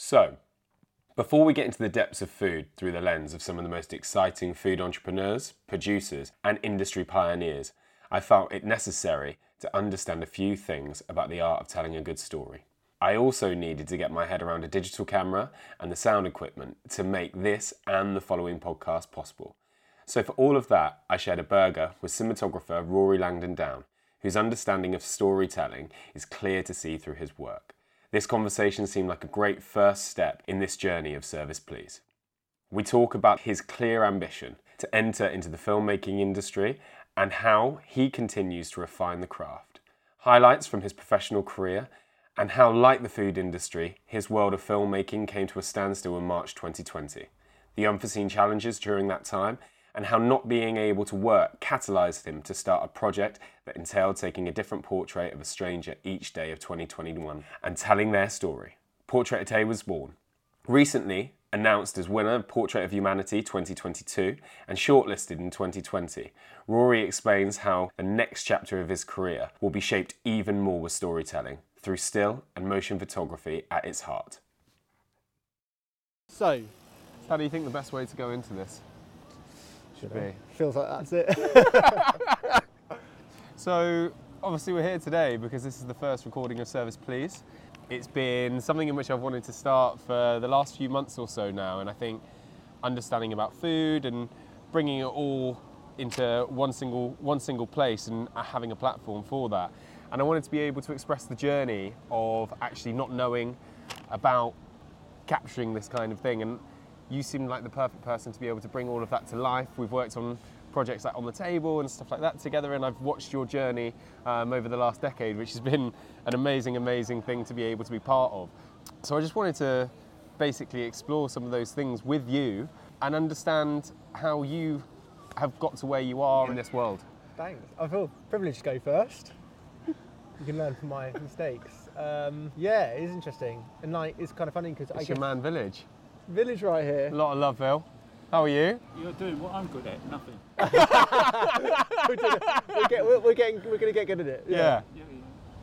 So, before we get into the depths of food through the lens of some of the most exciting food entrepreneurs, producers, and industry pioneers, I felt it necessary to understand a few things about the art of telling a good story. I also needed to get my head around a digital camera and the sound equipment to make this and the following podcast possible. So, for all of that, I shared a burger with cinematographer Rory Langdon Down, whose understanding of storytelling is clear to see through his work. This conversation seemed like a great first step in this journey of Service Please. We talk about his clear ambition to enter into the filmmaking industry and how he continues to refine the craft. Highlights from his professional career and how, like the food industry, his world of filmmaking came to a standstill in March 2020. The unforeseen challenges during that time and how not being able to work catalysed him to start a project that entailed taking a different portrait of a stranger each day of 2021 and telling their story. Portrait A was born. Recently, announced as winner of Portrait of Humanity 2022 and shortlisted in 2020, Rory explains how the next chapter of his career will be shaped even more with storytelling through still and motion photography at its heart. So, How do you think the best way to go into this should be? feels like that's it. So, obviously, we're here today because this is the first recording of Service Please. It's been something in which I've wanted to start for the last few months or so now, and I think understanding about food and bringing it all into one single one single place and uh, having a platform for that. And I wanted to be able to express the journey of actually not knowing about capturing this kind of thing. And you seem like the perfect person to be able to bring all of that to life. We've worked on projects like On the Table and stuff like that together, and I've watched your journey um, over the last decade, which has been an amazing, amazing thing to be able to be part of. So I just wanted to basically explore some of those things with you and understand how you have got to where you are in this world. Thanks. I feel privileged to go first. You can learn from my mistakes. Um, yeah, it is interesting, and like it's kind of funny because I It's guess your man village. Village right here. A lot of love, Phil. How are you? You're doing what I'm good at, nothing. we're, doing- we're, get, we're, we're getting we're gonna get good at it. Yeah. Yeah, yeah.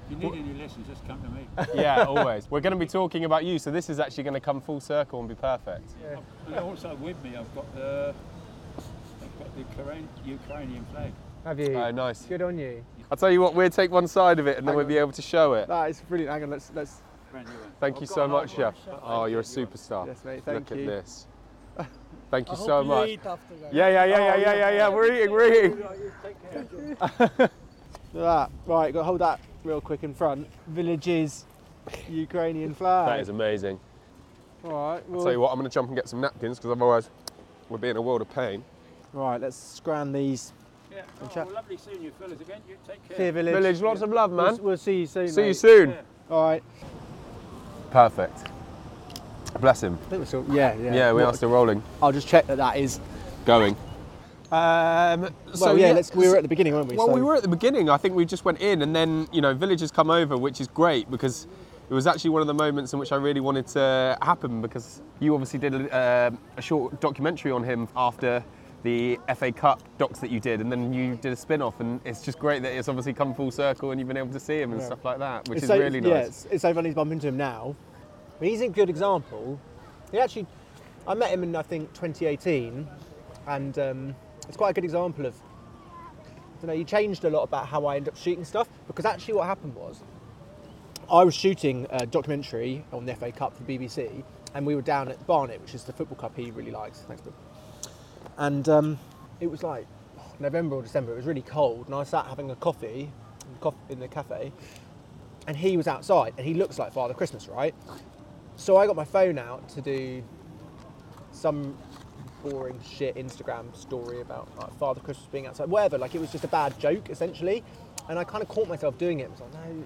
If you need any lessons, just come to me. Yeah, always. We're going to be talking about you, so this is actually going to come full circle and be perfect. Yeah. And also with me, I've got the, I've got the Ukraine, Ukrainian flag. Have you? Oh, nice. Good on you. I'll tell you what, we'll take one side of it and then we'll on. be able to show it. That is brilliant. Hang on, let's let's. Brand new. Thank you so much, Chef. Oh, you're a superstar. Yes, mate. Thank Look you. at this. Thank you I hope so you much. eat after that. Yeah, yeah, yeah, yeah, yeah, yeah, yeah. We're eating, we're eating. Look at that. Right, got to hold that real quick in front. Village's Ukrainian flag. That is amazing. All right. I'll tell you what, I'm going to jump and get some napkins because otherwise we'll be in a world of pain. Right, let's scran these. Yeah. Oh, chat. lovely seeing you fellas again. You take care. Here, village. Village, lots of love, We'll, man. we'll see you soon. See you soon. Yeah. All right. Perfect. Bless him. I think we're still. Yeah, yeah. Yeah, we are still rolling. I'll just check that that is. Going. Um, so well, yeah, let's. We were at the beginning, weren't we? Well, So- we were at the beginning. I think we just went in, and then you know, Village has come over, which is great because it was actually one of the moments in which I really wanted to happen because you obviously did a, uh, a short documentary on him after the FA Cup docs that you did, and then you did a spin-off, and it's just great that it's obviously come full circle and you've been able to see him and Yeah. stuff like that, which It's is so, really nice. Yeah, it's, it's so funny to bump into him now. But he's a good example. He actually, I met him in I think 2018, and um, it's quite a good example of. I don't know. He changed a lot about how I end up shooting stuff because actually what happened was, I was shooting a documentary on the FA Cup for BBC, and we were down at Barnet, which is the football club he really likes. Thanks, Bill. And um, it was like November or December. It was really cold, and I sat having a coffee, coffee in the cafe, and he was outside, and he looks like Father Christmas, right? So I got my phone out to do some boring shit Instagram story about like, Father Christmas being outside, whatever. Like it was just a bad joke essentially, and I kind of caught myself doing it. I was like, no,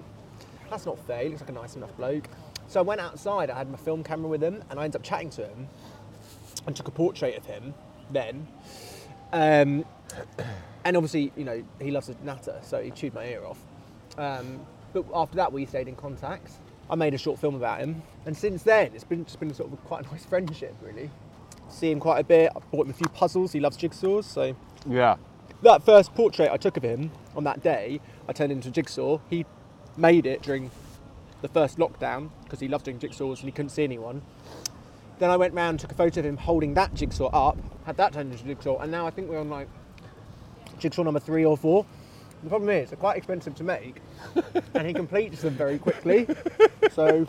that's not fair. He looks like a nice enough bloke. So I went outside. I had my film camera with him, and I ended up chatting to him, and took a portrait of him. Then, um, and obviously, you know, he loves a natter, so he chewed my ear off. Um, but after that, we stayed in contact. I made a short film about him, and since then, it's been just been sort of quite a nice friendship, really. See him quite a bit. I bought him a few puzzles. He loves jigsaws, so Yeah. that first portrait I took of him on that day, I turned into a jigsaw. He made it during the first lockdown because he loved doing jigsaws and he couldn't see anyone. Then I went round, took a photo of him holding that jigsaw up, had that turned into a jigsaw, and now I think we're on like jigsaw number three or four. The problem is they're quite expensive to make, and he completes them very quickly. So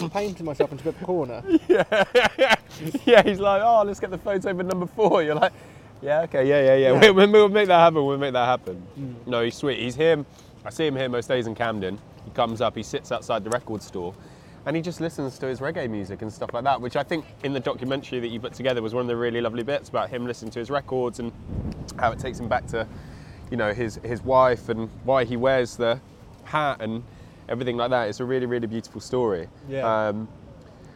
I'm painting myself into a bit of a corner. yeah, he's like, oh, let's get the photo for number four. You're like, yeah, okay, yeah, yeah, yeah. Yeah. We'll, we'll make that happen. We'll make that happen. Mm. No, he's sweet. He's here. I see him here most days in Camden. He comes up, he sits outside the record store, and he just listens to his reggae music and stuff like that, which I think in the documentary that you put together was one of the really lovely bits about him listening to his records and how it takes him back to, you know, his his wife and why he wears the hat and everything like that. It's a really, really beautiful story. Yeah. Um,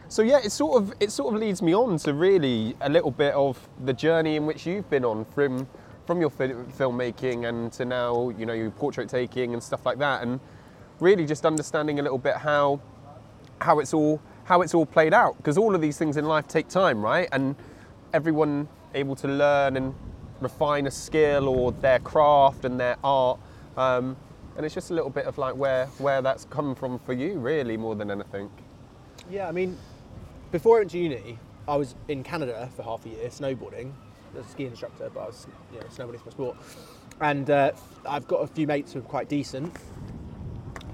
so yeah, it sort of it sort of leads me on to really a little bit of the journey in which you've been on from from your fi- filmmaking and to now you know your portrait taking and stuff like that, and really just understanding a little bit how how it's all how it's all played out because all of these things in life take time, right? And everyone able to learn and refine a skill or their craft and their art. Um, and it's just a little bit of like where where that's come from for you, really, more than anything. Yeah, I mean, before I went to uni, I was in Canada for half a year snowboarding as a ski instructor, but I was you know, snowboarding for sport. And uh, I've got a few mates who are quite decent,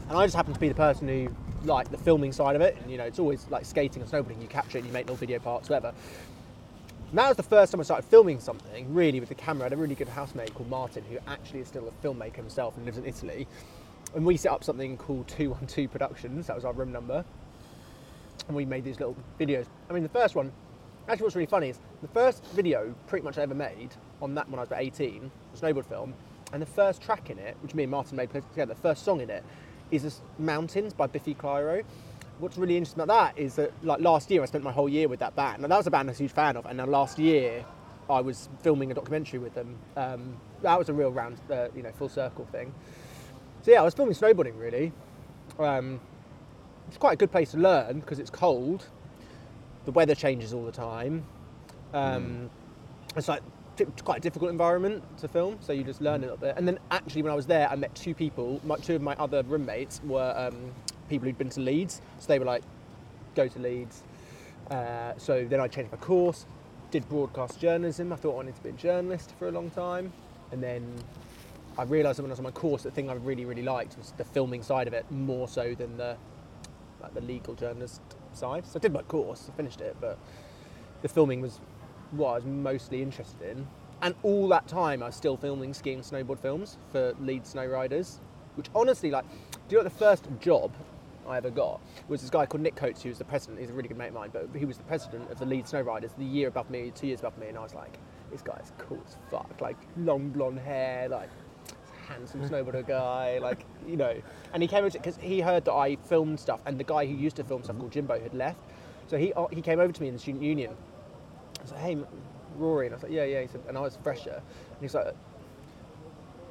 and I just happen to be the person who like the filming side of it. And you know, it's always like skating and snowboarding. You capture it, you make little video parts, whatever. And that was the first time I started filming something really with the camera. I had a really good housemate called Martin, who actually is still a filmmaker himself and lives in Italy. And we set up something called 212 Productions. That was our room number and we made these little videos. I mean, the first one, actually, what's really funny is the first video pretty much I ever made on that when I was about 18, a snowboard film, and the first track in it, which me and Martin made together, the first song in it, is this Mountains by Biffy Clyro. What's really interesting about that is that, like last year, I spent my whole year with that band. Now that was a band I was a huge fan of, and now last year, I was filming a documentary with them. Um, that was a real round, uh, you know, full circle thing. So yeah, I was filming snowboarding really. Um, it's quite a good place to learn because it's cold. The weather changes all the time. Um, It's like quite a difficult environment to film, so you just learn a little bit. And then actually, when I was there, I met two people. My, two of my other roommates were um, people who'd been to Leeds, so they were like, "Go to Leeds." Uh, so then I changed my course, did broadcast journalism. I thought I wanted to be a journalist for a long time, and then I realised when I was on my course, the thing I really, really liked was the filming side of it more so than the like the legal journalist side. So I did my course, I finished it, but the filming was what I was mostly interested in. And all that time, I was still filming skiing and snowboard films for Leeds snow riders, which honestly, like, do you know what the first job I ever got was this guy called Nick Coates, who was the president. He's a really good mate of mine, but he was the president of the Leeds snow riders, the year above me, two years above me, and I was like, this guy's cool as fuck, like long blonde hair, like handsome snowboarder guy, like you know. And he came over because he heard that I filmed stuff, and the guy who used to film stuff called Jimbo had left, so he uh, he came over to me in the student union. I was like, hey, Rory, and I was like, yeah, yeah. He said, and I was fresher, and he's like,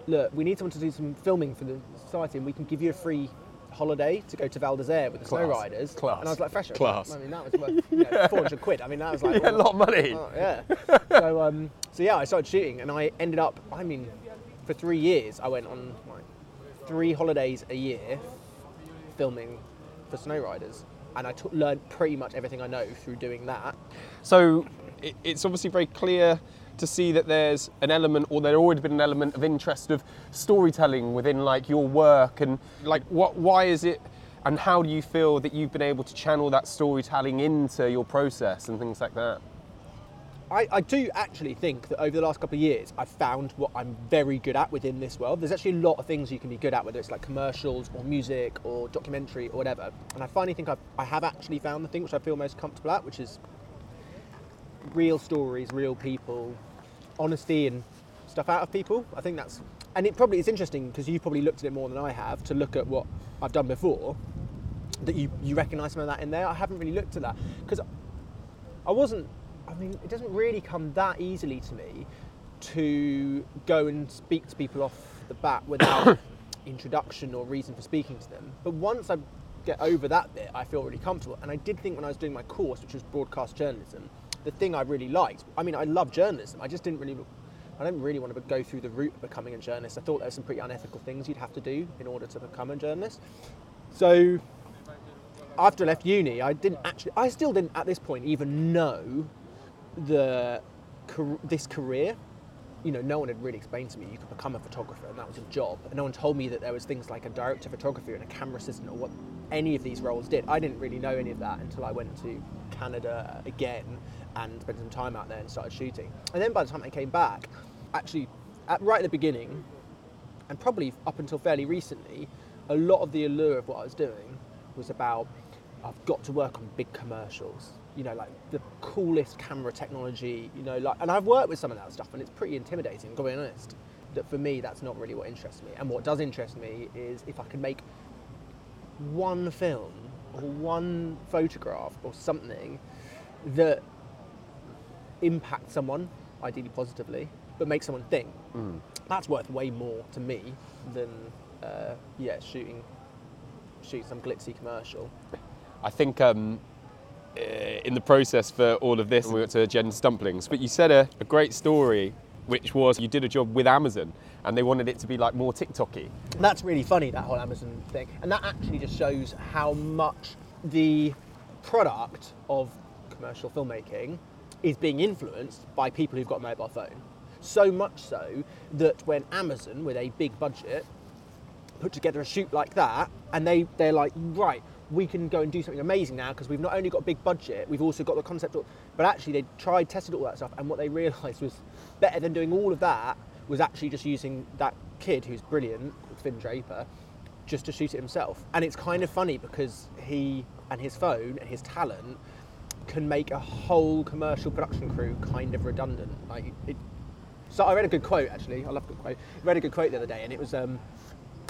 look, we need someone to do some filming for the society, and we can give you a free holiday to go to Val d'Isere with the snow Class. riders. Class. And I was like, fresher. Class. I mean, that was worth you know, 400 quid. I mean, that was like Yeah, a lot of money. Oh, yeah. so, um, so yeah, I started shooting, and I ended up. I mean, for three years, I went on like three holidays a year, filming for snow riders, and I learned pretty much everything I know through doing that. So it, it's obviously very clear to see that there's an element, or there already been an element of interest of storytelling within like your work, and like what, why is it, and how do you feel that you've been able to channel that storytelling into your process and things like that? I, I do actually think that over the last couple of years, I've found what I'm very good at within this world. There's actually a lot of things you can be good at, whether it's like commercials or music or documentary or whatever. And I finally think I've, I have actually found the thing which I feel most comfortable at, which is real stories, real people, honesty and stuff out of people. I think that's, and it probably is interesting because you've probably looked at it more than I have to look at what I've done before. That you, you recognise some of that in there. I haven't really looked at that because I wasn't. I mean, it doesn't really come that easily to me to go and speak to people off the bat without introduction or reason for speaking to them. But once I get over that bit, I feel really comfortable. And I did think when I was doing my course, which was broadcast journalism, the thing I really liked. I mean, I love journalism. I just didn't really. I don't really want to go through the route of becoming a journalist. I thought there were some pretty unethical things you'd have to do in order to become a journalist. So after I left uni, I didn't actually, I still didn't at this point even know the this career. You know, no one had really explained to me you could become a photographer and that was a job. And no one told me that there was things like a director of photography and a camera assistant or what any of these roles did. I didn't really know any of that until I went to Canada again and spent some time out there and started shooting. And then by the time I came back, actually, at, right at the beginning, and probably up until fairly recently, a lot of the allure of what I was doing was about I've got to work on big commercials. You know, like the coolest camera technology. You know, like, and I've worked with some of that stuff, and it's pretty intimidating. To be honest, that for me, that's not really what interests me. And what does interest me is if I can make one film or one photograph or something that impacts someone, ideally positively, but makes someone think. That's worth way more to me than uh, yeah shooting shoot some glitzy commercial. I think um, Uh, in the process for all of this, we went to Jen Stumplings, but you said a, a great story, which was you did a job with Amazon and they wanted it to be like more TikToky. That's really funny that whole Amazon thing, and that actually just shows how much the product of commercial filmmaking is being influenced by people who've got a mobile phone. So much so that when Amazon, with a big budget, put together a shoot like that, and they they're like, right, we can go and do something amazing now because we've not only got a big budget, we've also got the concept. Of, but actually, they tried, tested all that stuff, and what they realised was better than doing all of that was actually just using that kid who's brilliant, Finn Draper, just to shoot it himself. And it's kind of funny because he and his phone and his talent can make a whole commercial production crew kind of redundant. Like it, so I read a good quote actually. I love a good quote. I read a good quote the other day, and it was um,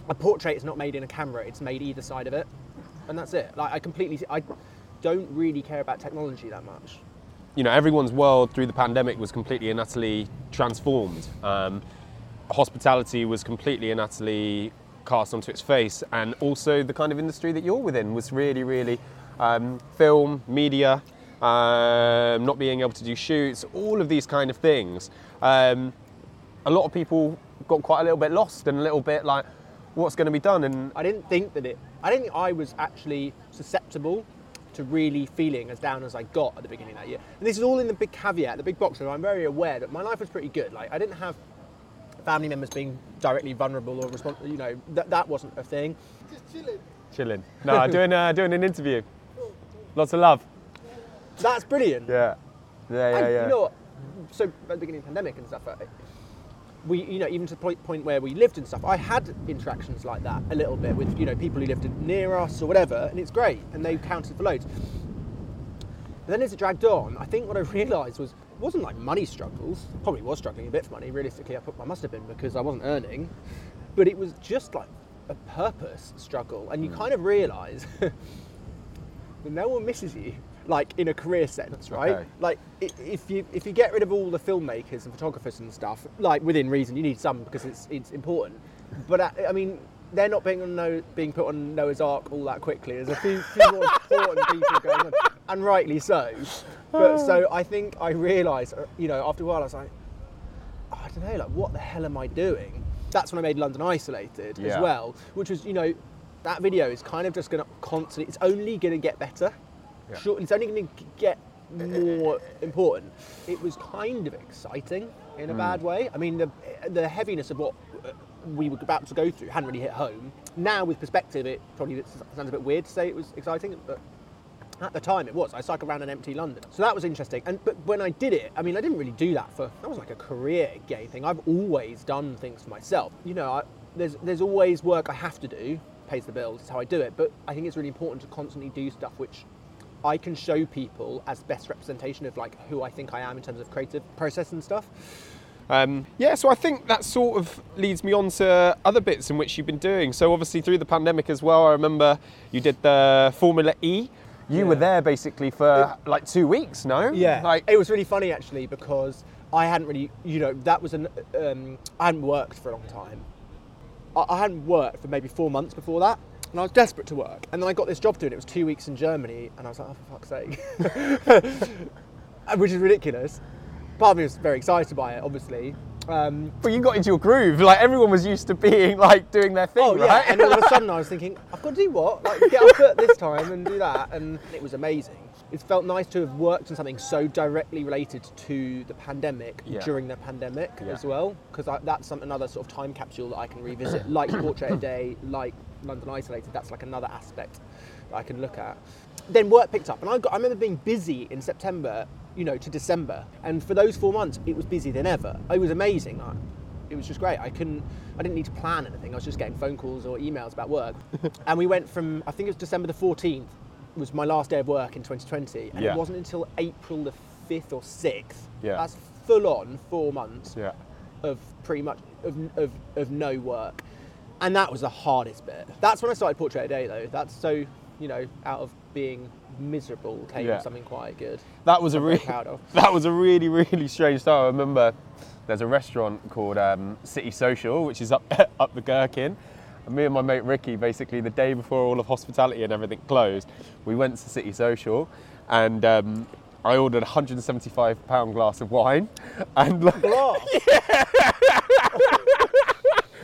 a portrait is not made in a camera; it's made either side of it, and that's it. Like I completely, I don't really care about technology that much. you know, everyone's world through the pandemic was completely and utterly transformed. Um, hospitality was completely and utterly cast onto its face, and also the kind of industry that you're within was really, really um, film, media, um, not being able to do shoots, all of these kind of things. Um, a lot of people got quite a little bit lost and a little bit like, what's going to be done? And I didn't think that it. I don't think I was actually susceptible to really feeling as down as I got at the beginning of that year. And this is all in the big caveat, the big box. So I'm very aware that my life was pretty good. Like I didn't have family members being directly vulnerable or responsible. You know, that that wasn't a thing. Just chilling. Chilling. No, doing uh, doing an interview. Lots of love. That's brilliant. Yeah, yeah, yeah, And yeah. you know what? So at the beginning of the pandemic and stuff, we, you know, even to the point, where we lived and stuff, I had interactions like that a little bit with, you know, people who lived near us or whatever, and it's great, and they counted for loads. But then as it dragged on, I think what I realised was it wasn't like money struggles. Probably was struggling a bit for money. Realistically, I, put, I must have been because I wasn't earning. But it was just like a purpose struggle, and you mm. kind of realise that no one misses you, like in a career sense, right? Okay. Like if you if you get rid of all the filmmakers and photographers and stuff, like within reason, you need some because it's it's important. But uh, I mean, they're not being on no, being put on Noah's Ark all that quickly. There's a few, few more important people going on, and rightly so. But so I think I realised, uh, you know, after a while, I was like, "Oh, I don't know, like what the hell am I doing? That's when I made London Isolated Yeah. as well, which was, you know, that video is kind of just going to constantly. It's only going to get better. Yeah. Sure, it's only going to get more important. It was kind of exciting in a bad way. I mean, the the heaviness of what uh, we were about to go through hadn't really hit home. Now, with perspective, it probably sounds a bit weird to say it was exciting, but at the time it was. I cycled around an empty London, so that was interesting. And but when I did it, I mean, I didn't really do that for that was like a career gay thing. I've always done things for myself. You know, I, there's there's always work I have to do, pays the bills. That's how I do it. But I think it's really important to constantly do stuff which I can show people as best representation of like who I think I am in terms of creative process and stuff. Um, yeah, so I think that sort of leads me on to other bits in which you've been doing. So obviously through the pandemic as well, I remember you did the Formula E. You were there basically for like two weeks, no? Yeah, Like, it was really funny actually because I hadn't really, you know, that was an um, I hadn't worked for a long time. I, I hadn't worked for maybe four months before that, and I was desperate to work. And then I got this job doing it. It was two weeks in Germany, and I was like, oh for fuck's sake, which is ridiculous. Part of me was very excited by it, obviously, Um, But you got into your groove. Like everyone was used to being like doing their thing, oh yeah, right? and all of a sudden I was thinking, I've got to do what? Like get up at this time and do that, and it was amazing. It felt nice to have worked on something so directly related to the pandemic Yeah. during the pandemic Yeah. as well, because that's some, another sort of time capsule that I can revisit, like Portrait a Day, like London Isolated. That's like another aspect that I can look at. Then work picked up, and I got. I remember being busy in September, you know, to December, and for those four months, it was busier than ever. It was amazing. Like, it was just great. I couldn't, I didn't need to plan anything. I was just getting phone calls or emails about work. and we went from, I think it was December the 14th, was my last day of work in 2020. And Yeah. it wasn't until April the 5th or 6th. Yeah. That's full on four months yeah. of pretty much, of, of, of no work. And that was the hardest bit. That's when I started Portrait a Day though. That's so, you know, out of being miserable came Yeah. something quite good. That was a I'm really that was a really really strange start. I remember there's a restaurant called um, City Social, which is up up the Gherkin. And me and my mate Ricky, basically the day before all of hospitality and everything closed, we went to City Social, and um, I ordered a 175 pound glass of wine, and like, Glass.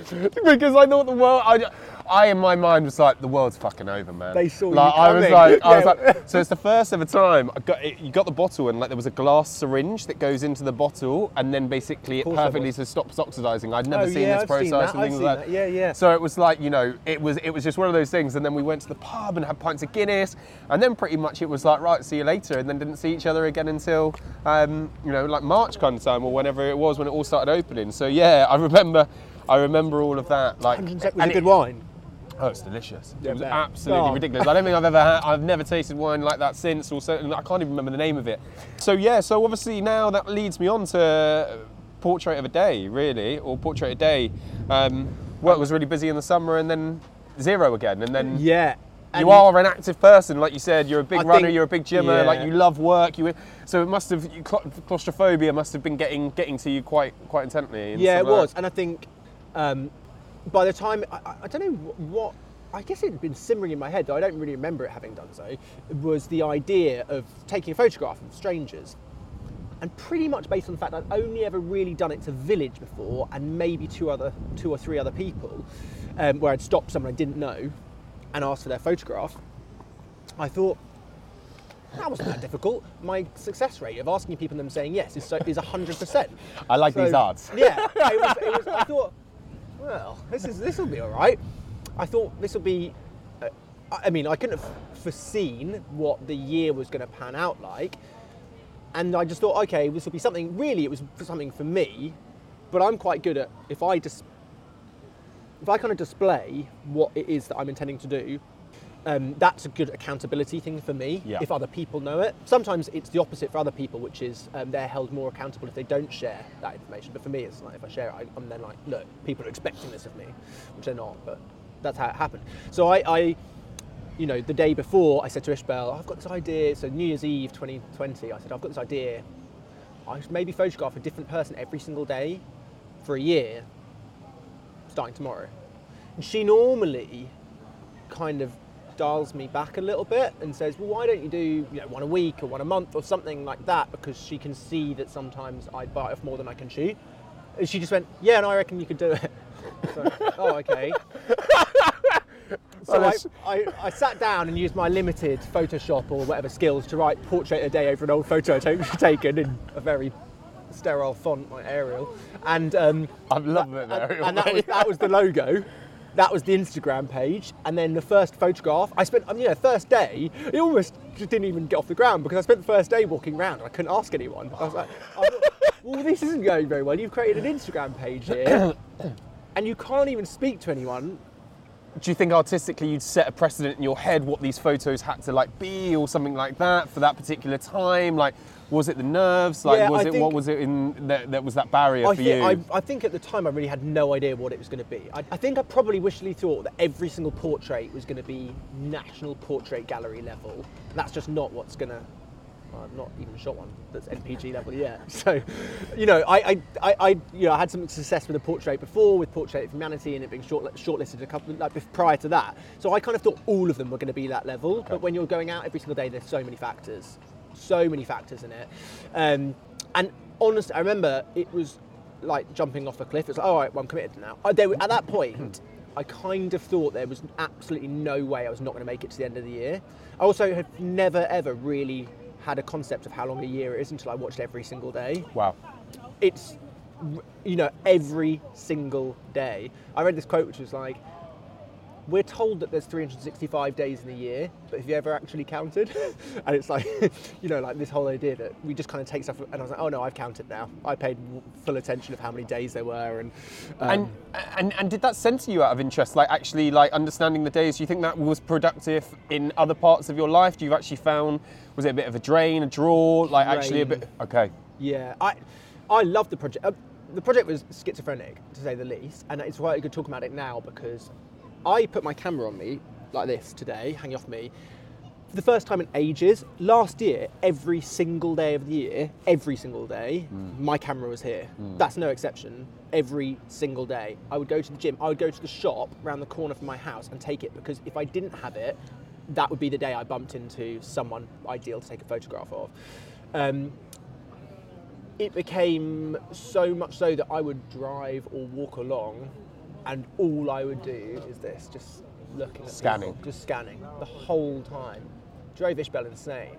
because I thought the world. I, I in my mind was like the world's fucking over, man. They saw you like, I was coming. like, I was like, so it's the first ever time I got it, you got the bottle and like there was a glass syringe that goes into the bottle and then basically it perfectly was. so stops oxidizing. I'd never Oh, seen yeah, this I've process seen and I've things seen like that. Yeah, yeah. So it was like you know it was it was just one of those things and then we went to the pub and had pints of Guinness and then pretty much it was like right see you later and then didn't see each other again until um, you know like March kind of time or whenever it was when it all started opening. So yeah, I remember. I remember all of that. Like, 107 was and a good it- wine. Oh, it's delicious. Yeah, it was man. absolutely Oh. ridiculous. I don't think I've ever had, I've never tasted wine like that since, or certainly, I can't even remember the name of it. So, yeah, so obviously now that leads me on to Portrait of a Day, really, or Portrait a Day. Um, work was really busy in the summer and then zero again. And then Yeah. you are an active person, like you said. You're a big I runner. think- you're a big gymmer. Like you love work. You so it must have claustrophobia must have been getting getting to you quite quite intently. in Yeah, it was, and I think um, by the time I, I- don't know what I guess it had been simmering in my head, though I don't really remember it having done so. Was the idea of taking a photograph of strangers, and pretty much based on the fact that I'd only ever really done it to village before, and maybe two other, two or three other people, um, where I'd stopped someone I didn't know, and asked for their photograph. I thought. That wasn't that difficult. My success rate of asking people and them saying yes is so, is hundred percent. I like these odds. Yeah, it was, it was, I thought, well, this is this will be all right. I thought this will be. Uh, I mean, I couldn't have foreseen what the year was going to pan out like, and I just thought, okay, this will be something. Really, it was something for me, but I'm quite good at if I just if I kind of display what it is that I'm intending to do. Um, that's a good accountability thing for me Yeah. if other people know it. Sometimes it's the opposite for other people, which is um, they're held more accountable if they don't share that information. But for me, it's like if I share it, I, I'm then like, look, people are expecting this of me, which they're not, but that's how it happened. So I, I you know, the day before, I said to Ishbel, I've got this idea. So New Year's Eve 2020, I said, I've got this idea. I should maybe photograph a different person every single day for a year, starting tomorrow. And she normally kind of dials me back a little bit and says, well, why don't you do you know, one a week or one a month or something like that? Because she can see that sometimes I bite off more than I can chew. And she just went, yeah, and I reckon you could do it. So, oh, okay. So I, I, I sat down and used my limited Photoshop or whatever skills to write portrait a day over an old photo taken in a very sterile font like Arial. And um, I love it. and, Arial, and that was that was the logo. That was the Instagram page, and then the first photograph. I spent, I mean, you know, first day. It almost just didn't even get off the ground because I spent the first day walking around. I couldn't ask anyone. I was like, well, this isn't going very well. You've created an Instagram page here, and you can't even speak to anyone. do you think artistically you'd set a precedent in your head what these photos had to like be or something like that for that particular time like was it the nerves like Yeah, was I it what was it in that, that was that barrier I, for you I, I think at the time I really had no idea what it was going to be. I, I think I probably wishfully thought that every single portrait was going to be National Portrait Gallery level. That's just not what's going to. I've not even shot one that's NPG level yet. So, you know, I, I, I, you know, I had some success with a portrait before, with Portrait of Humanity, and it being short, shortlisted a couple like prior to that. So I kind of thought all of them were going to be that level. But when you're going out every single day, there's so many factors, so many factors in it. Um, and honestly, I remember it was like jumping off a cliff. It's like, all right, well, I'm committed now. I, at that point, I kind of thought there was absolutely no way I was not going to make it to the end of the year. I also had never ever really had a concept of how long a year is until I watched every single day. Wow. It's you know every single day. I read this quote which was like, "We're told that there's 365 days in a year, but have you ever actually counted?" and it's like, you know, like this whole idea that we just kind of take stuff. And I was like, "Oh no, I've counted now. I paid full attention of how many days there were." And um, And, and and did that center you out of interest? Like actually, like understanding the days. Do you think that was productive in other parts of your life? Do you actually found was it a bit of a drain, a draw? Like actually a bit. Okay. Yeah, I I love the project. Uh, the project was schizophrenic, to say the least, and it's quite could talk about it now because I put my camera on me like this today, hanging off me, for the first time in ages. Last year, every single day of the year, every single day, my camera was here. That's no exception. Every single day, I would go to the gym. I would go to the shop around the corner from my house and take it because if I didn't have it, that would be the day I bumped into someone ideal to take a photograph of. Um, it became so much so that I would drive or walk along, and all I would do is this, just looking at Scanning. people, just scanning the whole time. Drove Ishbel insane.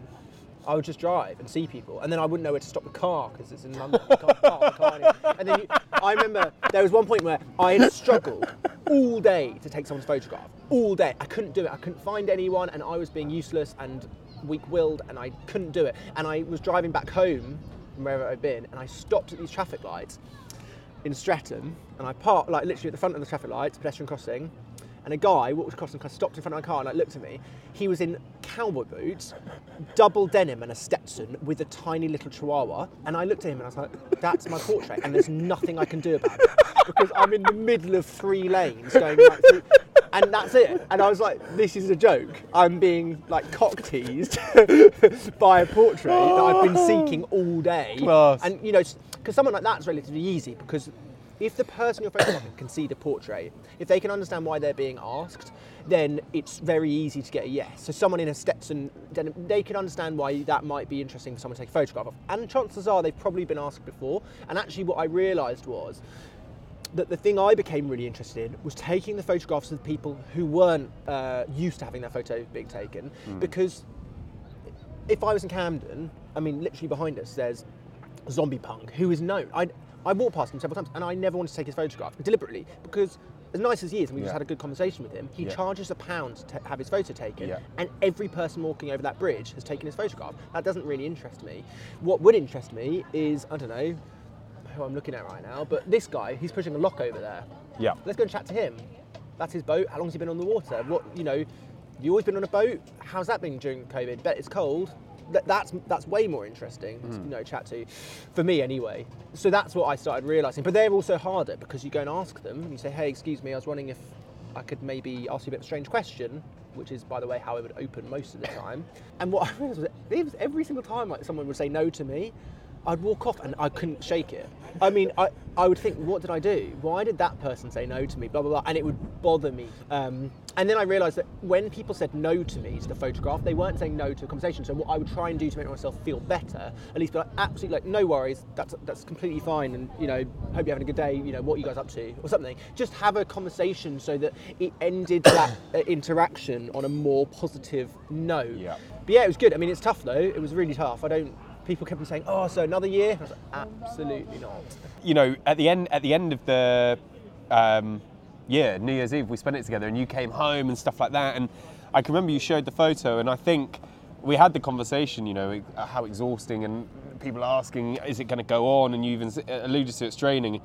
I would just drive and see people, and then I wouldn't know where to stop the car because it's in London. You can't park the car anywhere. And then you, I remember there was one point where I had struggled all day to take someone's photograph. All day, I couldn't do it. I couldn't find anyone, and I was being useless and weak-willed, and I couldn't do it. And I was driving back home from wherever I'd been, and I stopped at these traffic lights in Streatham, and I parked like literally at the front of the traffic lights, pedestrian crossing, and a guy walked across and kind of stopped in front of my car and like looked at me. He was in cowboy boots, double denim, and a Stetson with a tiny little Chihuahua, and I looked at him and I was like, "That's my portrait," and there's nothing I can do about it because I'm in the middle of three lanes going like through. And that's it. And I was like, this is a joke. I'm being like cock teased by a portrait that I've been seeking all day. Class. And you know, because someone like that's relatively easy because if the person you're photographing can see the portrait, if they can understand why they're being asked, then it's very easy to get a yes. So someone in a Stetson, then they can understand why that might be interesting for someone to take a photograph of. And chances are they've probably been asked before. And actually, what I realised was that the thing I became really interested in was taking the photographs of people who weren't uh, used to having their photo being taken, because if I was in Camden, I mean, literally behind us, there's Zombie Punk, who is known. I I walked past him several times, and I never wanted to take his photograph deliberately because. As nice as he is, and we Yeah. just had a good conversation with him, he Yeah. charges a pound to have his photo taken, Yeah. and every person walking over that bridge has taken his photograph. That doesn't really interest me. What would interest me is, I don't know who I'm looking at right now, but this guy, he's pushing a lock over there. Yeah. Let's go and chat to him. That's his boat. How long's he been on the water? What you know? You always been on a boat? How's that been during COVID? Bet it's cold. That, that's that's way more interesting. To, you know, chat to, for me anyway. So that's what I started realizing. But they're also harder because you go and ask them and you say, "Hey, excuse me, I was wondering if I could maybe ask you a bit of a strange question." Which is, by the way, how I would open most of the time. And what I realized was, that was every single time like someone would say no to me, I'd walk off and I couldn't shake it. I mean, I, I would think, what did I do? Why did that person say no to me? Blah, blah, blah. And it would bother me. Um, and then I realised that when people said no to me to the photograph, they weren't saying no to a conversation. So what I would try and do to make myself feel better, at least be like, absolutely, like, no worries, that's, that's completely fine. And, you know, hope you're having a good day, you know, what are you guys up to? Or something. Just have a conversation so that it ended that uh, interaction on a more positive note. Yeah. But yeah, it was good. I mean, it's tough though. It was really tough. I don't. People kept saying, "Oh, so another year?" I was like, "Absolutely not." you know, at the end at the end of the um, yeah New Year's Eve, we spent it together, and you came home and stuff like that. And I can remember you showed the photo, and I think we had the conversation. You know, how exhausting, and people asking, "Is it going to go on?" And you even alluded to it's draining.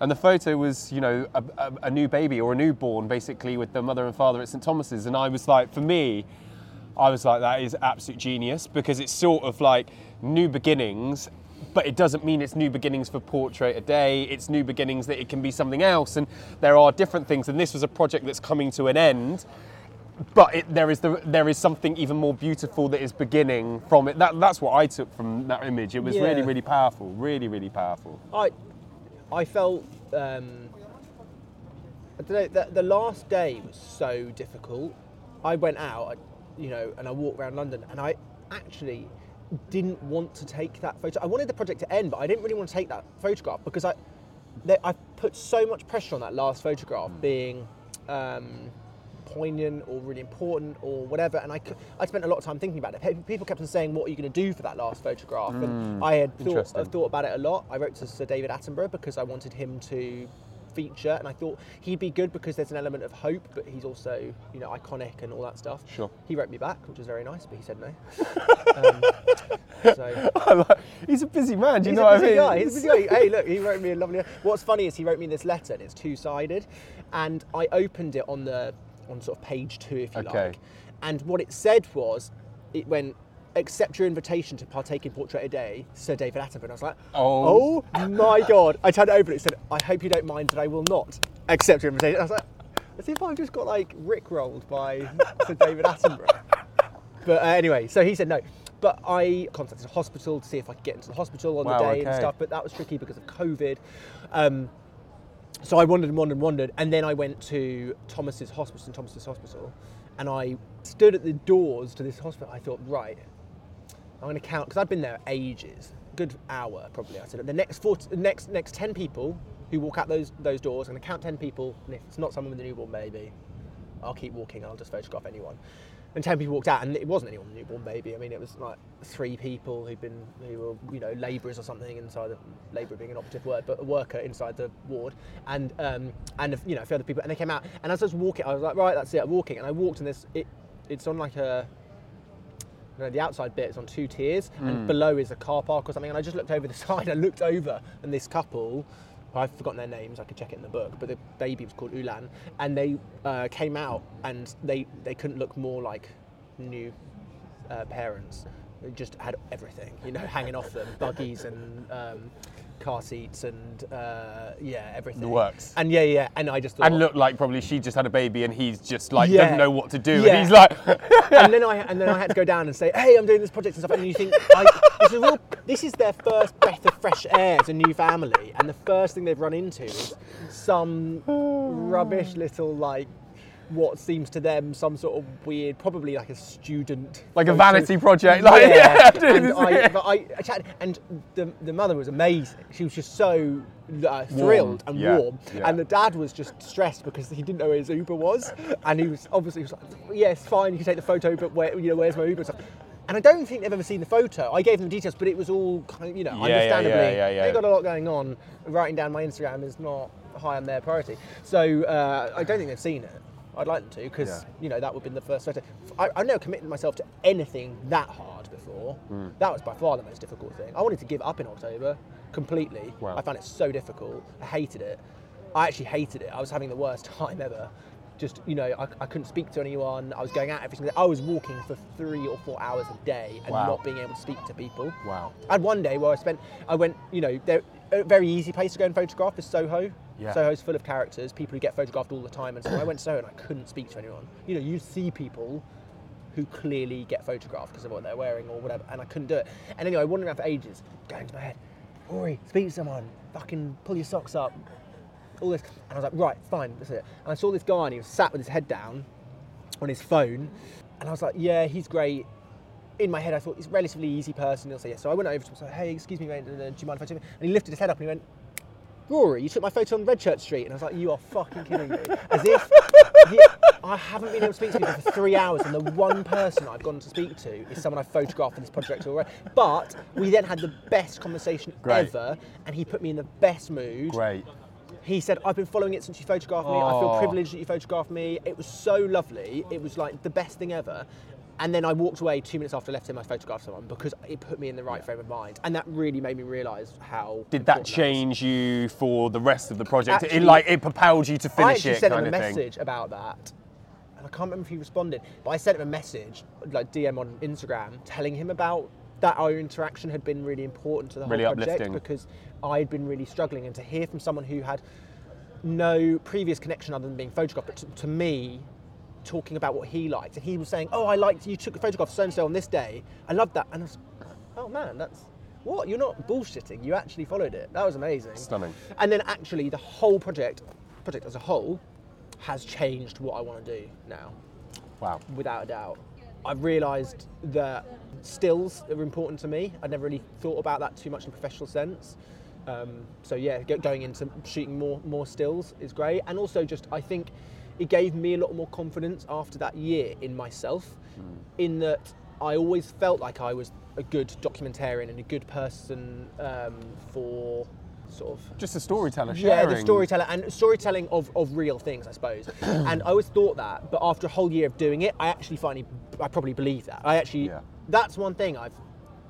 And the photo was, you know, a, a, a new baby or a newborn, basically, with the mother and father at St Thomas's. And I was like, for me, I was like, that is absolute genius because it's sort of like new beginnings, but it doesn't mean it's new beginnings for Portrait a Day. It's new beginnings that it can be something else, and there are different things. And this was a project that's coming to an end, but it, there is the, there is something even more beautiful that is beginning from it. That, that's what I took from that image. It was really, really powerful. Really, really powerful. I, I felt. Um, I don't know. The, the last day was so difficult. I went out, I, you know, and I walked around London, and I actually didn't want to take that photo. I wanted the project to end, but I didn't really want to take that photograph because I, they, I put so much pressure on that last photograph being um, poignant or really important or whatever, and I, I spent a lot of time thinking about it. People kept on saying, "What are you going to do for that last photograph?" and I had thought, thought about it a lot. I wrote to Sir David Attenborough because I wanted him to feature, and I thought he'd be good because there's an element of hope, but he's also you know iconic and all that stuff. Sure. He wrote me back, which was very nice, but he said no. um, so He's a busy man. Do you know what I mean? guy. He's a busy guy. Hey, look, he wrote me a lovely. What's funny is he wrote me this letter, and it's two-sided, and I opened it on the on sort of page two, if you Okay. like, and what it said was, it went. Accept your invitation to partake in Portrait a Day, Sir David Attenborough. And I was like, Oh. oh my god! I turned it over and it said, "I hope you don't mind that I will not accept your invitation." I was like, "As if I've just got like rickrolled by Sir David Attenborough." But uh, anyway, so he said no. But I contacted the hospital to see if I could get into the hospital on Wow, the day okay. and stuff. But that was tricky because of COVID. Um, so I wandered and wandered and wandered, and then I went to Thomas's hospital, St Thomas's hospital, and I stood at the doors to this hospital. I thought, right, I'm going to count because I've been there ages, good hour probably. I said the next four, the next next ten people who walk out those those doors. I'm going to count ten people, and if it's not someone with a newborn baby, I'll keep walking. I'll just photograph anyone. And ten people walked out, and it wasn't anyone with a newborn baby. I mean, it was like three people who'd been who were you know labourers or something inside the labour being an operative word, but a worker inside the ward, and um, and you know a few other people. And they came out, and as I was walking, I was like, right, that's it. I'm walking, and I walked in this. It, it's on like a you know, the outside bit is on two tiers, and below is a car park or something. And I just looked over the side. I looked over, and this couple, I've forgotten their names. I could check it in the book, but the baby was called Ulan, and they uh, came out, and they they couldn't look more like new uh, parents. They just had everything, you know, hanging off them, buggies and. Um, Car seats and uh, yeah, everything. The works. And yeah, yeah. And I just thought, And look like probably she just had a baby and he's just like Yeah. doesn't know what to do. Yeah. And he's like, and then I and then I had to go down and say, "Hey, I'm doing this project and stuff." And you think, I, this, is real, this is their first breath of fresh air as a new family, and the first thing they've run into is some rubbish little like what seems to them some sort of weird, probably like a student, like a vanity project. Like, yeah, yeah, and I, but I, I chatted, and the, the mother was amazing. She was just so uh, thrilled and yeah, warm, yeah. and the dad was just stressed because he didn't know where his Uber was, and he was obviously he was like, "Yes, fine, you can take the photo, but where, you know, where's my Uber?" and I don't think they've ever seen the photo. I gave them the details, but it was all kind of, you know, Yeah, understandably, yeah, yeah, yeah. they got a lot going on. Writing down my Instagram is not high on their priority, so uh, I don't think they've seen it. I'd like them to because Yeah. you know that would have been the first photo. I, I've never committed myself to anything that hard before. Hmm. That was by far the most difficult thing. I wanted to give up in October completely. Wow. I found it so difficult. I hated it. I actually hated it. I was having the worst time ever. Just you know, I, I couldn't speak to anyone. I was going out every single day. I was walking for three or four hours a day and Wow. not being able to speak to people. Wow. I had one day where I spent, I went, you know, there, a very easy place to go and photograph is Soho. Yeah. Soho's full of characters, people who get photographed all the time. And so I went to Soho and I couldn't speak to anyone. You know, you see people who clearly get photographed because of what they're wearing or whatever, and I couldn't do it. And anyway, I wandered around for ages, going to my head, Rory, speak to someone, fucking pull your socks up, all this. And I was like, right, fine, that's it. And I saw this guy and he was sat with his head down on his phone, and I was like, yeah, he's great in my head, I thought he's a relatively easy person. He'll say yes. So I went over to him and said, "Hey, excuse me, mate, do you mind if I take?" And he lifted his head up and he went, "Rory, you took my photo on Redchurch Street." And I was like, "You are fucking kidding me!" As if I haven't been able to speak to people for three hours, and the one person I've gone to speak to is someone I've photographed for this project already. But we then had the best conversation Great. ever, and he put me in the best mood. Great. He said, I've been following it since you photographed me. I feel Oh. privileged that you photographed me. It was so lovely. It was like the best thing ever. And then I walked away two minutes after I left him. I photographed someone because it put me in the right frame of mind, and that really made me realise how. Did that change you for the rest of the project? Actually- it like it propelled you to I finish actually it, sent him a thing. message about that, and I can't remember if he responded. But I sent him a message, like DM on Instagram, telling him about that our interaction had been really important to the Really whole project uplifting. because I had been really struggling, and to hear from someone who had no previous connection other than being photographed, but to, to me, talking about what he liked, and he was saying, "Oh, I liked you took a photograph of so and so on this day. I loved that," and I was, "Oh man, that's." What? You're not bullshitting. You actually followed it. That was amazing. Stunning. And then actually the whole project, project as a whole, has changed what I want to do now, Wow. without a doubt. I've realised that stills are important to me. I'd never really thought about that too much in a professional sense. Um, so yeah, go- going into shooting more more stills is great, and also just I think it gave me a lot more confidence after that year in myself, in that I always felt like I was a good documentarian and a good person um, for sort of Just a storyteller yeah, the storyteller and storytelling of, of real things, I suppose. and I always thought that, but after a whole year of doing it, I actually finally, I probably believe that. I actually, Yeah. that's one thing I've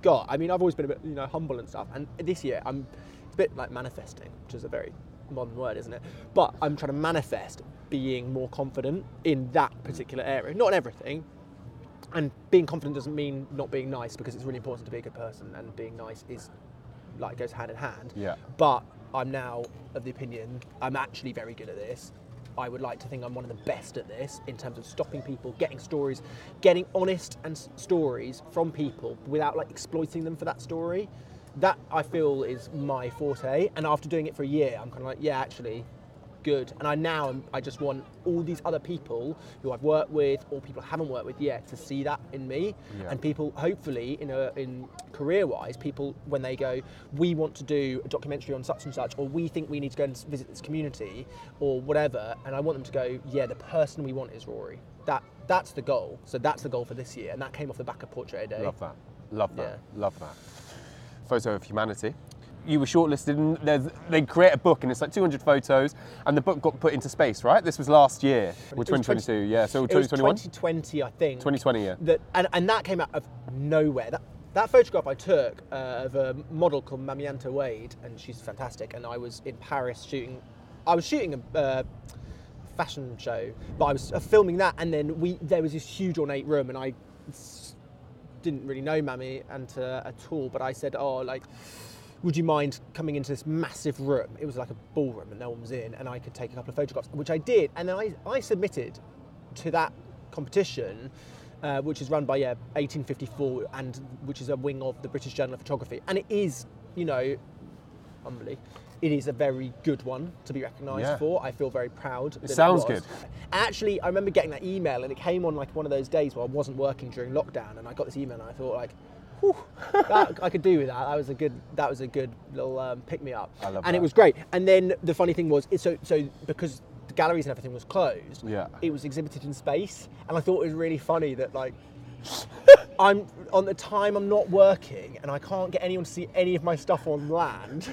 got. I mean, I've always been a bit, you know, humble and stuff. And this year, I'm a bit like manifesting, which is a very modern word, isn't it? But I'm trying to manifest being more confident in that particular area, not in everything. And being confident doesn't mean not being nice because it's really important to be a good person, and being nice is like goes hand in hand. Yeah. But I'm now of the opinion I'm actually very good at this. I would like to think I'm one of the best at this in terms of stopping people, getting stories, getting honest and s- stories from people without like exploiting them for that story. That I feel is my forte. And after doing it for a year, I'm kind of like, yeah, actually, good. And I now I just want all these other people who I've worked with or people I haven't worked with yet to see that in me. Yeah. And people hopefully in a in career wise, people when they go, we want to do a documentary on such and such, or we think we need to go and visit this community or whatever, and I want them to go, yeah, the person we want is Rory. That that's the goal. So that's the goal for this year, and that came off the back of Portrait a Day. Love that. Love that. Yeah. Love that. Photo of humanity. You were shortlisted, and they create a book, and it's like 200 photos, and the book got put into space, right? This was last year, or It was 2022, yeah. So It 2021, 2020, I think. 2020, yeah. that and, and that came out of nowhere. That that photograph I took uh, of a model called Mamianta Wade, and she's fantastic. And I was in Paris shooting. I was shooting a uh, fashion show, but I was uh, filming that, and then we there was this huge ornate room, and I didn't really know Mami and uh, at all, but I said, oh, like. Would you mind coming into this massive room? It was like a ballroom and no one was in, and I could take a couple of photographs, which I did. And then I, I submitted to that competition, uh, which is run by yeah, 1854, and which is a wing of the British Journal of Photography. And it is, you know, humbly, it is a very good one to be recognised Yeah. for. I feel very proud. that sounds was. good. Actually, I remember getting that email, and it came on like one of those days where I wasn't working during lockdown, and I got this email, and I thought like. Whew, that, I could do with that. That was a good. That was a good little um, pick me up. I love and it was great. And then the funny thing was, it, so so because the galleries and everything was closed, Yeah. it was exhibited in space, and I thought it was really funny that like I'm on the time I'm not working and I can't get anyone to see any of my stuff on land.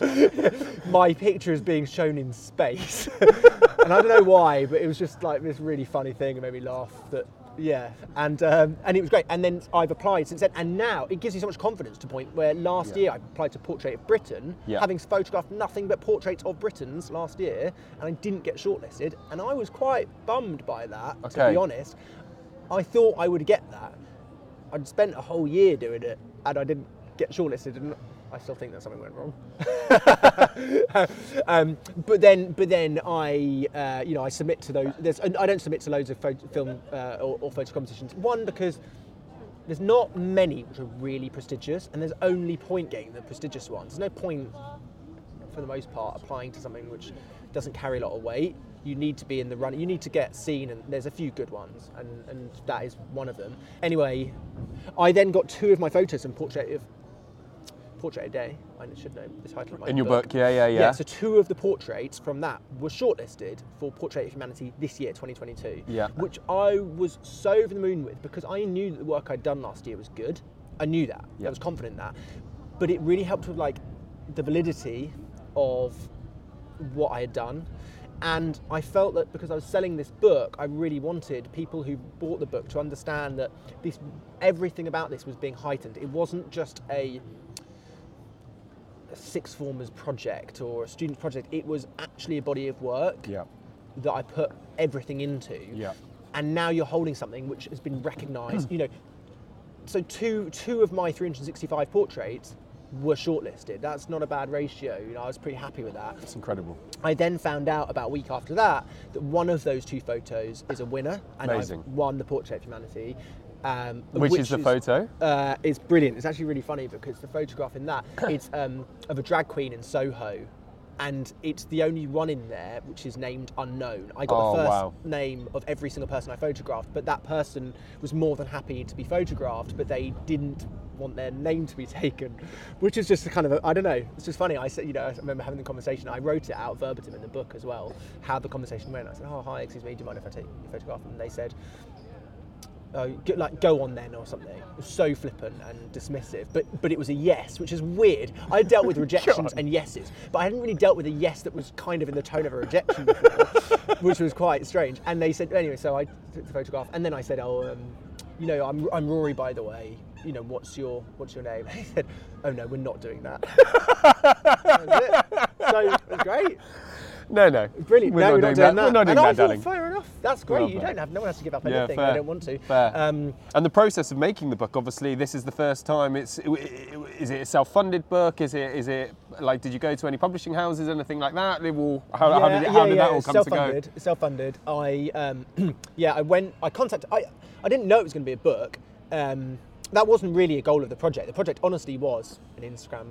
my picture is being shown in space, and I don't know why, but it was just like this really funny thing and made me laugh. That yeah, and um, and it was great. And then I've applied since then, and now it gives you so much confidence to point where last Yeah. year I applied to Portrait of Britain, Yeah. having photographed nothing but portraits of Britons last year, and I didn't get shortlisted, and I was quite bummed by that, to be honest. I thought I would get that. I'd spent a whole year doing it, and I didn't get shortlisted, and I still think that something went wrong. um, but then, but then I, uh, you know, I submit to those. There's, I don't submit to loads of photo, film uh, or, or photo competitions. One because there's not many which are really prestigious, and there's only point getting the prestigious ones. There's no point, for the most part, applying to something which doesn't carry a lot of weight. You need to be in the run. You need to get seen, and there's a few good ones, and, and that is one of them. Anyway, I then got two of my photos in portrait of Portrait a Day. I should know the title of my In your book, yeah, yeah, yeah. yeah, so two of the portraits from that were shortlisted for Portrait of Humanity this year, 2022. Yeah. Which I was so over the moon with because I knew that the work I'd done last year was good. I knew that. Yeah. I was confident in that. But it really helped with like the validity of what I had done. And I felt that because I was selling this book, I really wanted people who bought the book to understand that this everything about this was being heightened. It wasn't just a a sixth formers project or a student project. It was actually a body of work yeah. that I put everything into. Yeah. And now you're holding something which has been recognised. you know, so two two of my 365 portraits were shortlisted. That's not a bad ratio. You know, I was pretty happy with that. It's incredible. I then found out about a week after that that one of those two photos is a winner, and Amazing. I've won the Portrait of Humanity. Um, Which, is the photo? uh, it's brilliant. It's actually really funny because the photograph in that it's um, of a drag queen in Soho, and it's the only one in there which is named unknown. I got Oh, the first wow. name of every single person I photographed, but that person was more than happy to be photographed, but they didn't want their name to be taken, which is just kind of a, I don't know. It's just funny. I said, you know, I remember having the conversation. I wrote it out verbatim in the book as well, how the conversation went. I said, "Oh, hi, excuse me, do you mind if I take your photograph?" And they said, go, like go on then or something. So flippant and dismissive, but but it was a yes, which is weird. I dealt with rejections and yeses, but I hadn't really dealt with a yes that was kind of in the tone of a rejection before, which was quite strange. And they said anyway, so I took the photograph, and then I said, oh, um, you know, I'm I'm Rory by the way. You know, what's your what's your name? And he said, oh no, we're not doing that. that was it. So it was great. No, no. Brilliant. We're no, not we're not doing that. that. We're not doing and I that, thought, darling. fair enough. That's great. Well you don't have no one has to give up Yeah, anything. fair. They don't want to. Fair. Um, And the process of making the book, obviously, this is the first time. It's is it a self-funded book? Is it is it like did you go to any publishing houses, anything like that? They will, how, how did how did that all come to go? self-funded, Self-funded. I um, yeah, I went. I contacted. I I didn't know it was going to be a book. Um, that wasn't really a goal of the project. The project honestly was an Instagram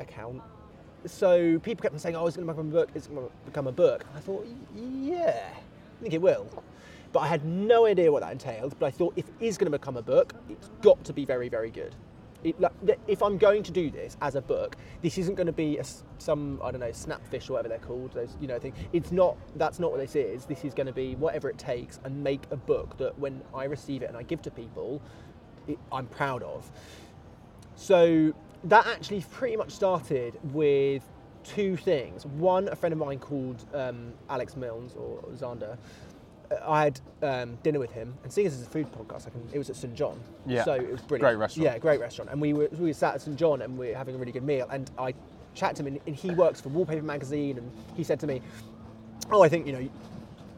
account. So people kept on saying, "Oh, it's going to become a book. It's going to become a book." I thought, yeah, I think it will. But I had no idea what that entailed. But I thought, if it is going to become a book, it's got to be very, very good. It, like, if I'm going to do this as a book, this isn't going to be a some I don't know snapfish or whatever they're called. Those you know thing. It's not. That's not what this is. This is going to be whatever it takes and make a book that when I receive it and I give to people, it, I'm proud of. So that actually pretty much started with two things. One, a friend of mine called um, Alex Milnes or Zander. uh, I had um, dinner with him, and seeing as it's a food podcast, I can, it was at St John. Yeah. So it was brilliant. Great restaurant. Yeah, great restaurant. And we were we were sat at St John, and we were having a really good meal. And I chatted to him, and, and he works for Wallpaper magazine, and he said to me, "Oh, I think you know."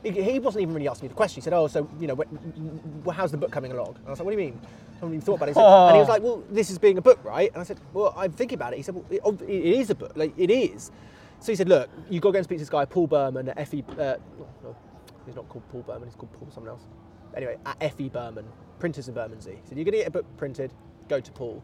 He he wasn't even really asking me the question. He said, "Oh, so you know, wh- wh- how's the book coming along?" And I was like, "What do you mean?" I haven't even thought about it. He said- And he was like, "Well, this is being a book, right?" And I said, "Well, I'm thinking about it." He said, "Well, it, it is a book. Like it is." So he said, "Look, you've got to go and speak to this guy, Paul Burman at FE. Uh, no, he's not called Paul Burman. He's called Paul someone else. Anyway, at FE Burman, printers in Bermondsey. He said, "You're going to get a book printed. Go to Paul."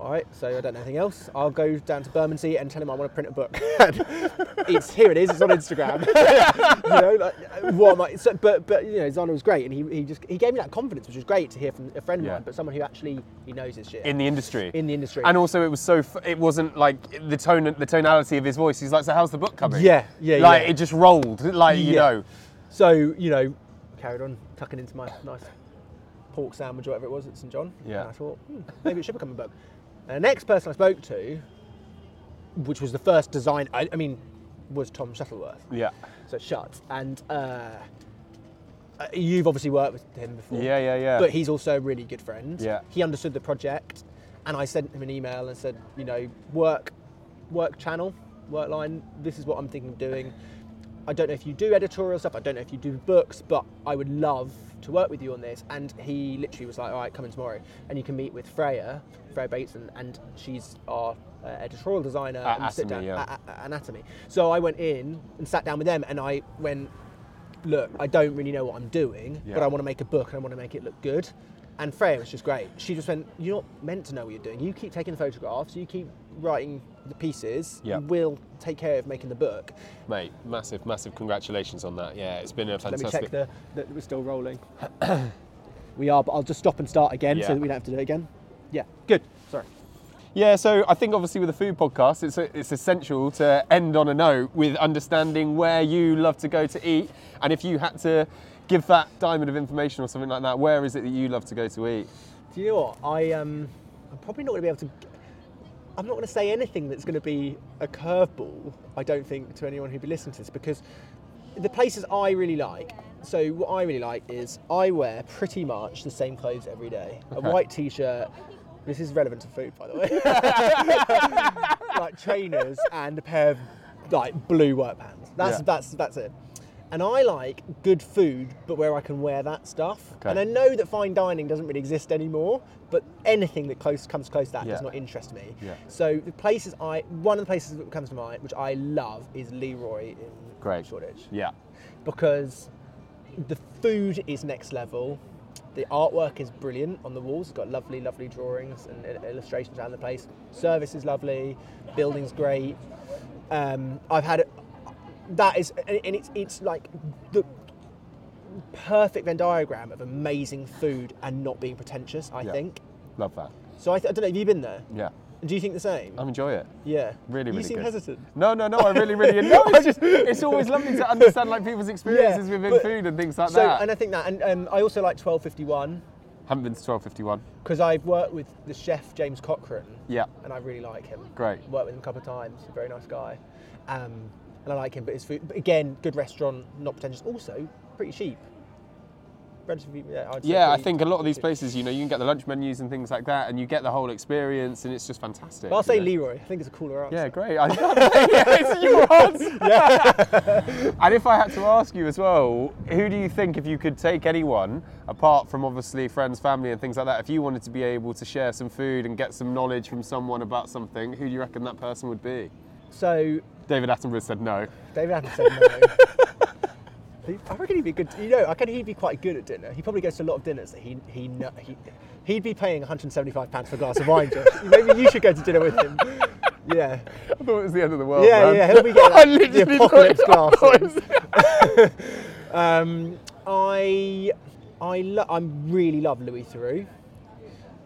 All right, so I don't know anything else. I'll go down to Bermondsey and tell him I want to print a book. it's here. It is. It's on Instagram. you know, like, what am I? So, but but you know, Zana was great, and he, he just he gave me that confidence, which was great to hear from a friend of Yeah. mine, but someone who actually he knows his shit in the industry. in the industry. and also, it was so. F- it wasn't like the tone, the tonality of his voice. He's like, "So how's the book coming?" Yeah, yeah, Like yeah. it just rolled, like you know. so you know, carried on tucking into my nice pork sandwich or whatever it was at St John. Yeah. And I thought hmm, maybe it should become a book. And the next person I spoke to, which was the first design, I, I mean, was Tom Shuttleworth. Yeah. So Shut, and uh, uh, you've obviously worked with him before. Yeah, yeah, yeah. But he's also a really good friend. Yeah. He understood the project, and I sent him an email and said, you know, work, work channel, work line. This is what I'm thinking of doing. I don't know if you do editorial stuff. I don't know if you do books, but I would love to work with you on this. And he literally was like, all right, come in tomorrow, and you can meet with Freya, Freya Bateson, and she's our uh, editorial designer At and sit down yeah. at, at Anatomy. So I went in and sat down with them, and I went, look, I don't really know what I'm doing, Yeah. but I want to make a book and I want to make it look good. And Freya was just great. She just went, you're not meant to know what you're doing. You keep taking the photographs, you keep writing the pieces, Yeah. we'll take care of making the book. Mate, massive, massive congratulations on that. Yeah, it's been a fantastic. Let me check the, that we're still rolling. we are, but I'll just stop and start again Yeah. so that we don't have to do it again. Yeah, good. Sorry. Yeah, so I think obviously with a food podcast, it's, it's essential to end on a note with understanding where you love to go to eat. And if you had to give that diamond of information or something like that, where is it that you love to go to eat? Do you know what? I um, I'm probably not going to be able to. I'm not going to say anything that's going to be a curveball. I don't think to anyone who'd be listening to this because the places I really like. So what I really like is I wear pretty much the same clothes every day. A white t-shirt. This is relevant to food, by the way. like trainers and a pair of like blue work pants. That's Yeah. that's that's it. And I like good food, but where I can wear that stuff. Okay. And I know that fine dining doesn't really exist anymore, but anything that close comes close to that Yeah. does not interest me. Yeah. So the places I, one of the places that comes to mind, which I love, is Leroy in Great. Shoreditch, Yeah. because the food is next level. the artwork is brilliant on the walls. It's got lovely, lovely drawings and illustrations around the place. Service is lovely. Building's great. Um, I've had that is and it's it's like the perfect Venn diagram of amazing food and not being pretentious. I Yeah. think. Love that. So I, th- I don't know. Have you been there? Yeah. Do you think the same? I enjoy it. yeah. Really, really. You seem good. hesitant. No, no, no. I really, really. Enjoy it. No, it's just it's always lovely to understand like people's experiences within but- food and things like so, that. and I think that, and um, I also like 1251 Haven't been to twelve fifty one. because I've worked with the chef James Cochran, Yeah. and I really like him. Great. Worked with him a couple of times. A very nice guy, um, and I like him. But his food, but again, good restaurant, not pretentious. Also, pretty cheap. Relatively, yeah. I'd say Yeah, I think a lot of these places, you know, you can get the lunch menus and things like that, and you get the whole experience, and it's just fantastic. I'll say know. Leroy. I think it's a cooler answer. Yeah, great. I, yeah, it's your answer. and if I had to ask you as well, who do you think, if you could take anyone, apart from obviously friends, family, and things like that, if you wanted to be able to share some food and get some knowledge from someone about something, who do you reckon that person would be? So David Attenborough said no. David Attenborough said no. I reckon he'd be good. You know, I reckon he'd be quite good at dinner. He probably goes to a lot of dinners that he he he he'd be paying 175 pounds for a glass of wine. Josh. Maybe you should go to dinner with him. Yeah, I thought it was the end of the world. yeah, man. yeah. He'll be getting I like, the apocalypse thought- glasses. Um, I I lo- I really love Louis Theroux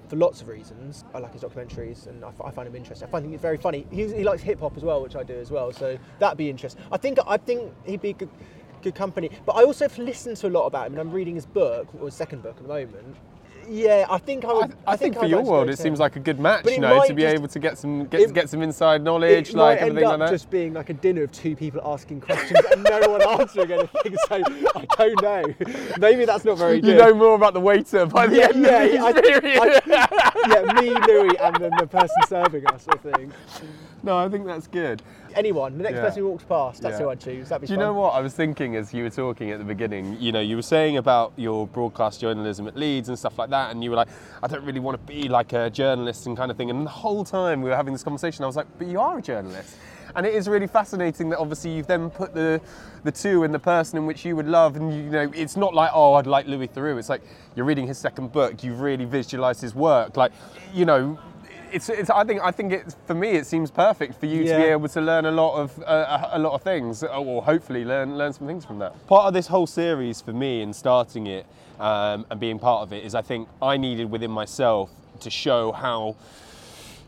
for lots of reasons. I like his documentaries and I, find him interesting. I find him very funny. He, he likes hip hop as well, which I do as well. So that'd be interesting. I think I think he'd be good, good company. But I also have listened to a lot about him, and I'm reading his book or his second book at the moment. Yeah, I think I I, would. I think for I'd your like to go world, it seems like a good match, you know, to be able to get some get, it- get some inside knowledge, like everything up like that. just being like a dinner of two people asking questions and no one answering anything. So I don't know. Maybe that's not very good. You know more about the waiter by the yeah, end yeah, of the I- experience. yeah, me, Louis, and then the person serving us. I think. no, I think that's good. Anyone, the next Yeah. person who walks past, that's Yeah. who I'd choose. That'd be Do you fun. know what I was thinking as you were talking at the beginning? You know, you were saying about your broadcast journalism at Leeds and stuff like that, and you were like, I don't really want to be like a journalist and kind of thing. And the whole time we were having this conversation, I was like, but you are a journalist. And it is really fascinating that obviously you've then put the the two in the person in which you would love, and you know, it's not like oh, I'd like Louis Theroux. It's like you're reading his second book, you've really visualised his work, like you know. It's, it's, I think I think it's for me it seems perfect for you to be able to learn a lot of uh, a a lot of things, or hopefully learn learn some things from that. Part of this whole series for me in starting it um, and being part of it is I think I needed within myself to show how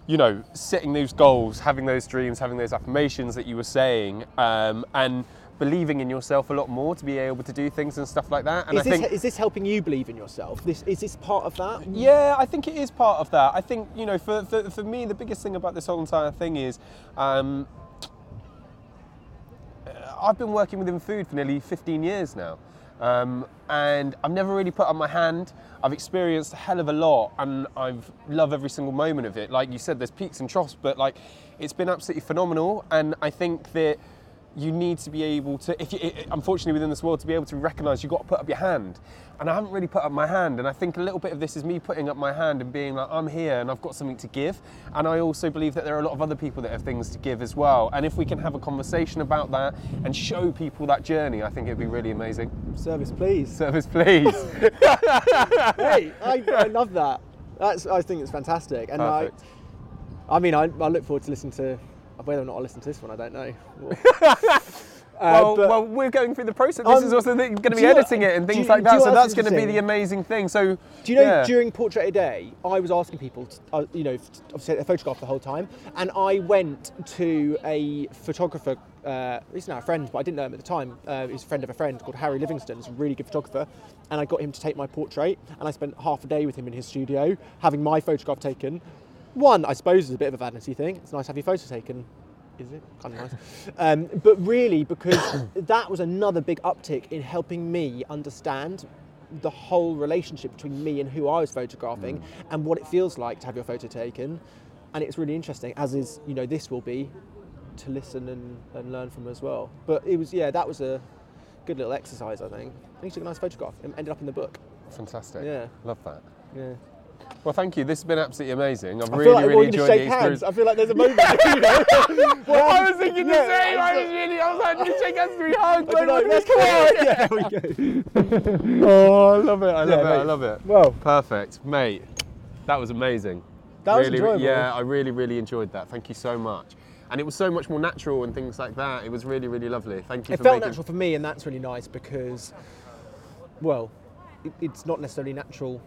you know setting those goals, having those dreams, having those affirmations that you were saying, um, and believing in yourself a lot more to be able to do things and stuff like that. And Is I this, think is this helping you believe in yourself? This is this part of that? yeah, I think it is part of that. I think, you know, for, for, for me, the biggest thing about this whole entire thing is um, uh, I've been working within food for nearly 15 years now. Um, and I've never really put up my hand. I've experienced a hell of a lot and I've love every single moment of it. Like you said, there's peaks and troughs, but like it's been absolutely phenomenal. And I think that you need to be able to, if you, i- unfortunately within this world, to be able to recognise you've got to put up your hand. And I haven't really put up my hand. And I think a little bit of this is me putting up my hand and being like, I'm here and I've got something to give. And I also believe that there are a lot of other people that have things to give as well. And if we can have a conversation about that and show people that journey, I think it'd be really amazing. Service, please. Service, please. hey, I, I love that. That's I think it's fantastic, and I, Perfect. I mean, I, I look forward to listening to whether or not I listen to this one. I don't know. Uh, well, but- well, we're going through the process. This Um, is also going to be you know- editing it and things you- like that. So that's going to be the amazing thing. So Do you know yeah. during Portrait a Day, I was asking people, to, uh, you know, obviously a photograph the whole time, and I went to a photographer. Uh, he's now a friend, but I didn't know him at the time. Uh, he's a friend of a friend called Harry Livingston. He's a really good photographer, and I got him to take my portrait, and I spent half a day with him in his studio having my photograph taken. One, I suppose, is a bit of a vanity thing. It's nice to have your photo taken. Is it? Kind of nice. Um, but really, because that was another big uptick in helping me understand the whole relationship between me and who I was photographing and what it feels like to have your photo taken. And it's really interesting, as is, you know, this will be to listen and, and learn from as well. But it was, yeah, that was a good little exercise, I think. And he took a nice photograph and ended up in the book. Fantastic. Yeah. Love that. Yeah. Well, thank you. This has been absolutely amazing. I've I really, like really enjoyed the shake hands. I feel like there's a moment. you know? Well, I was thinking the yeah, same. I was really. I was like, "Did you shake hands, three hugs. I don't oh, let's come on. Yeah, there we go. Oh, I love it. I love Yeah, it. I love it. Well, Perfect, mate. That was amazing. That was really, enjoyable. Yeah, I really, really enjoyed that. Thank you so much. And it was so much more natural and things like that. It was really, really lovely. Thank you it felt making. natural for me, and that's really nice because, well, it, it's not necessarily natural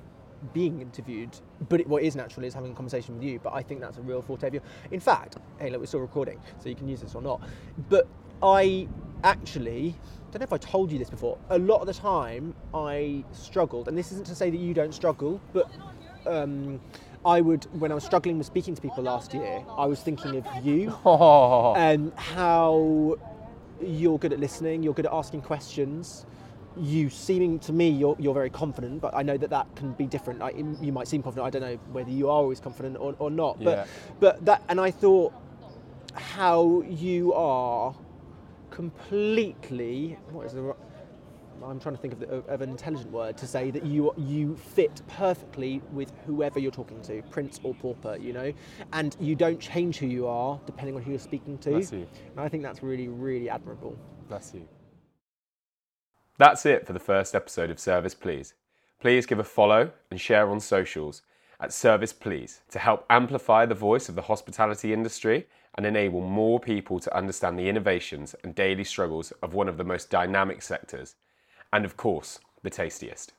being interviewed, but it, what is natural is having a conversation with you. But I think that's a real forte of you. In fact, hey, look, we're still recording, so you can use this or not. But I actually don't know if I told you this before. A lot of the time, I struggled, and this isn't to say that you don't struggle, but um, I would, when I was struggling with speaking to people last year, I was thinking of you Oh, and how you're good at listening, you're good at asking questions. You seeming to me you're, you're very confident, but I know that that can be different. I, you might seem confident. I don't know whether you are always confident or, or not. But Yeah. but that and I thought how you are completely what is the I'm trying to think of, the, of, an intelligent word to say that you you fit perfectly with whoever you're talking to, prince or pauper, you know, and you don't change who you are depending on who you're speaking to. Bless you. And I think that's really really admirable. bless you. That's it for the first episode of Service Please. Please give a follow and share on socials at Service Please to help amplify the voice of the hospitality industry and enable more people to understand the innovations and daily struggles of one of the most dynamic sectors, and of course, the tastiest.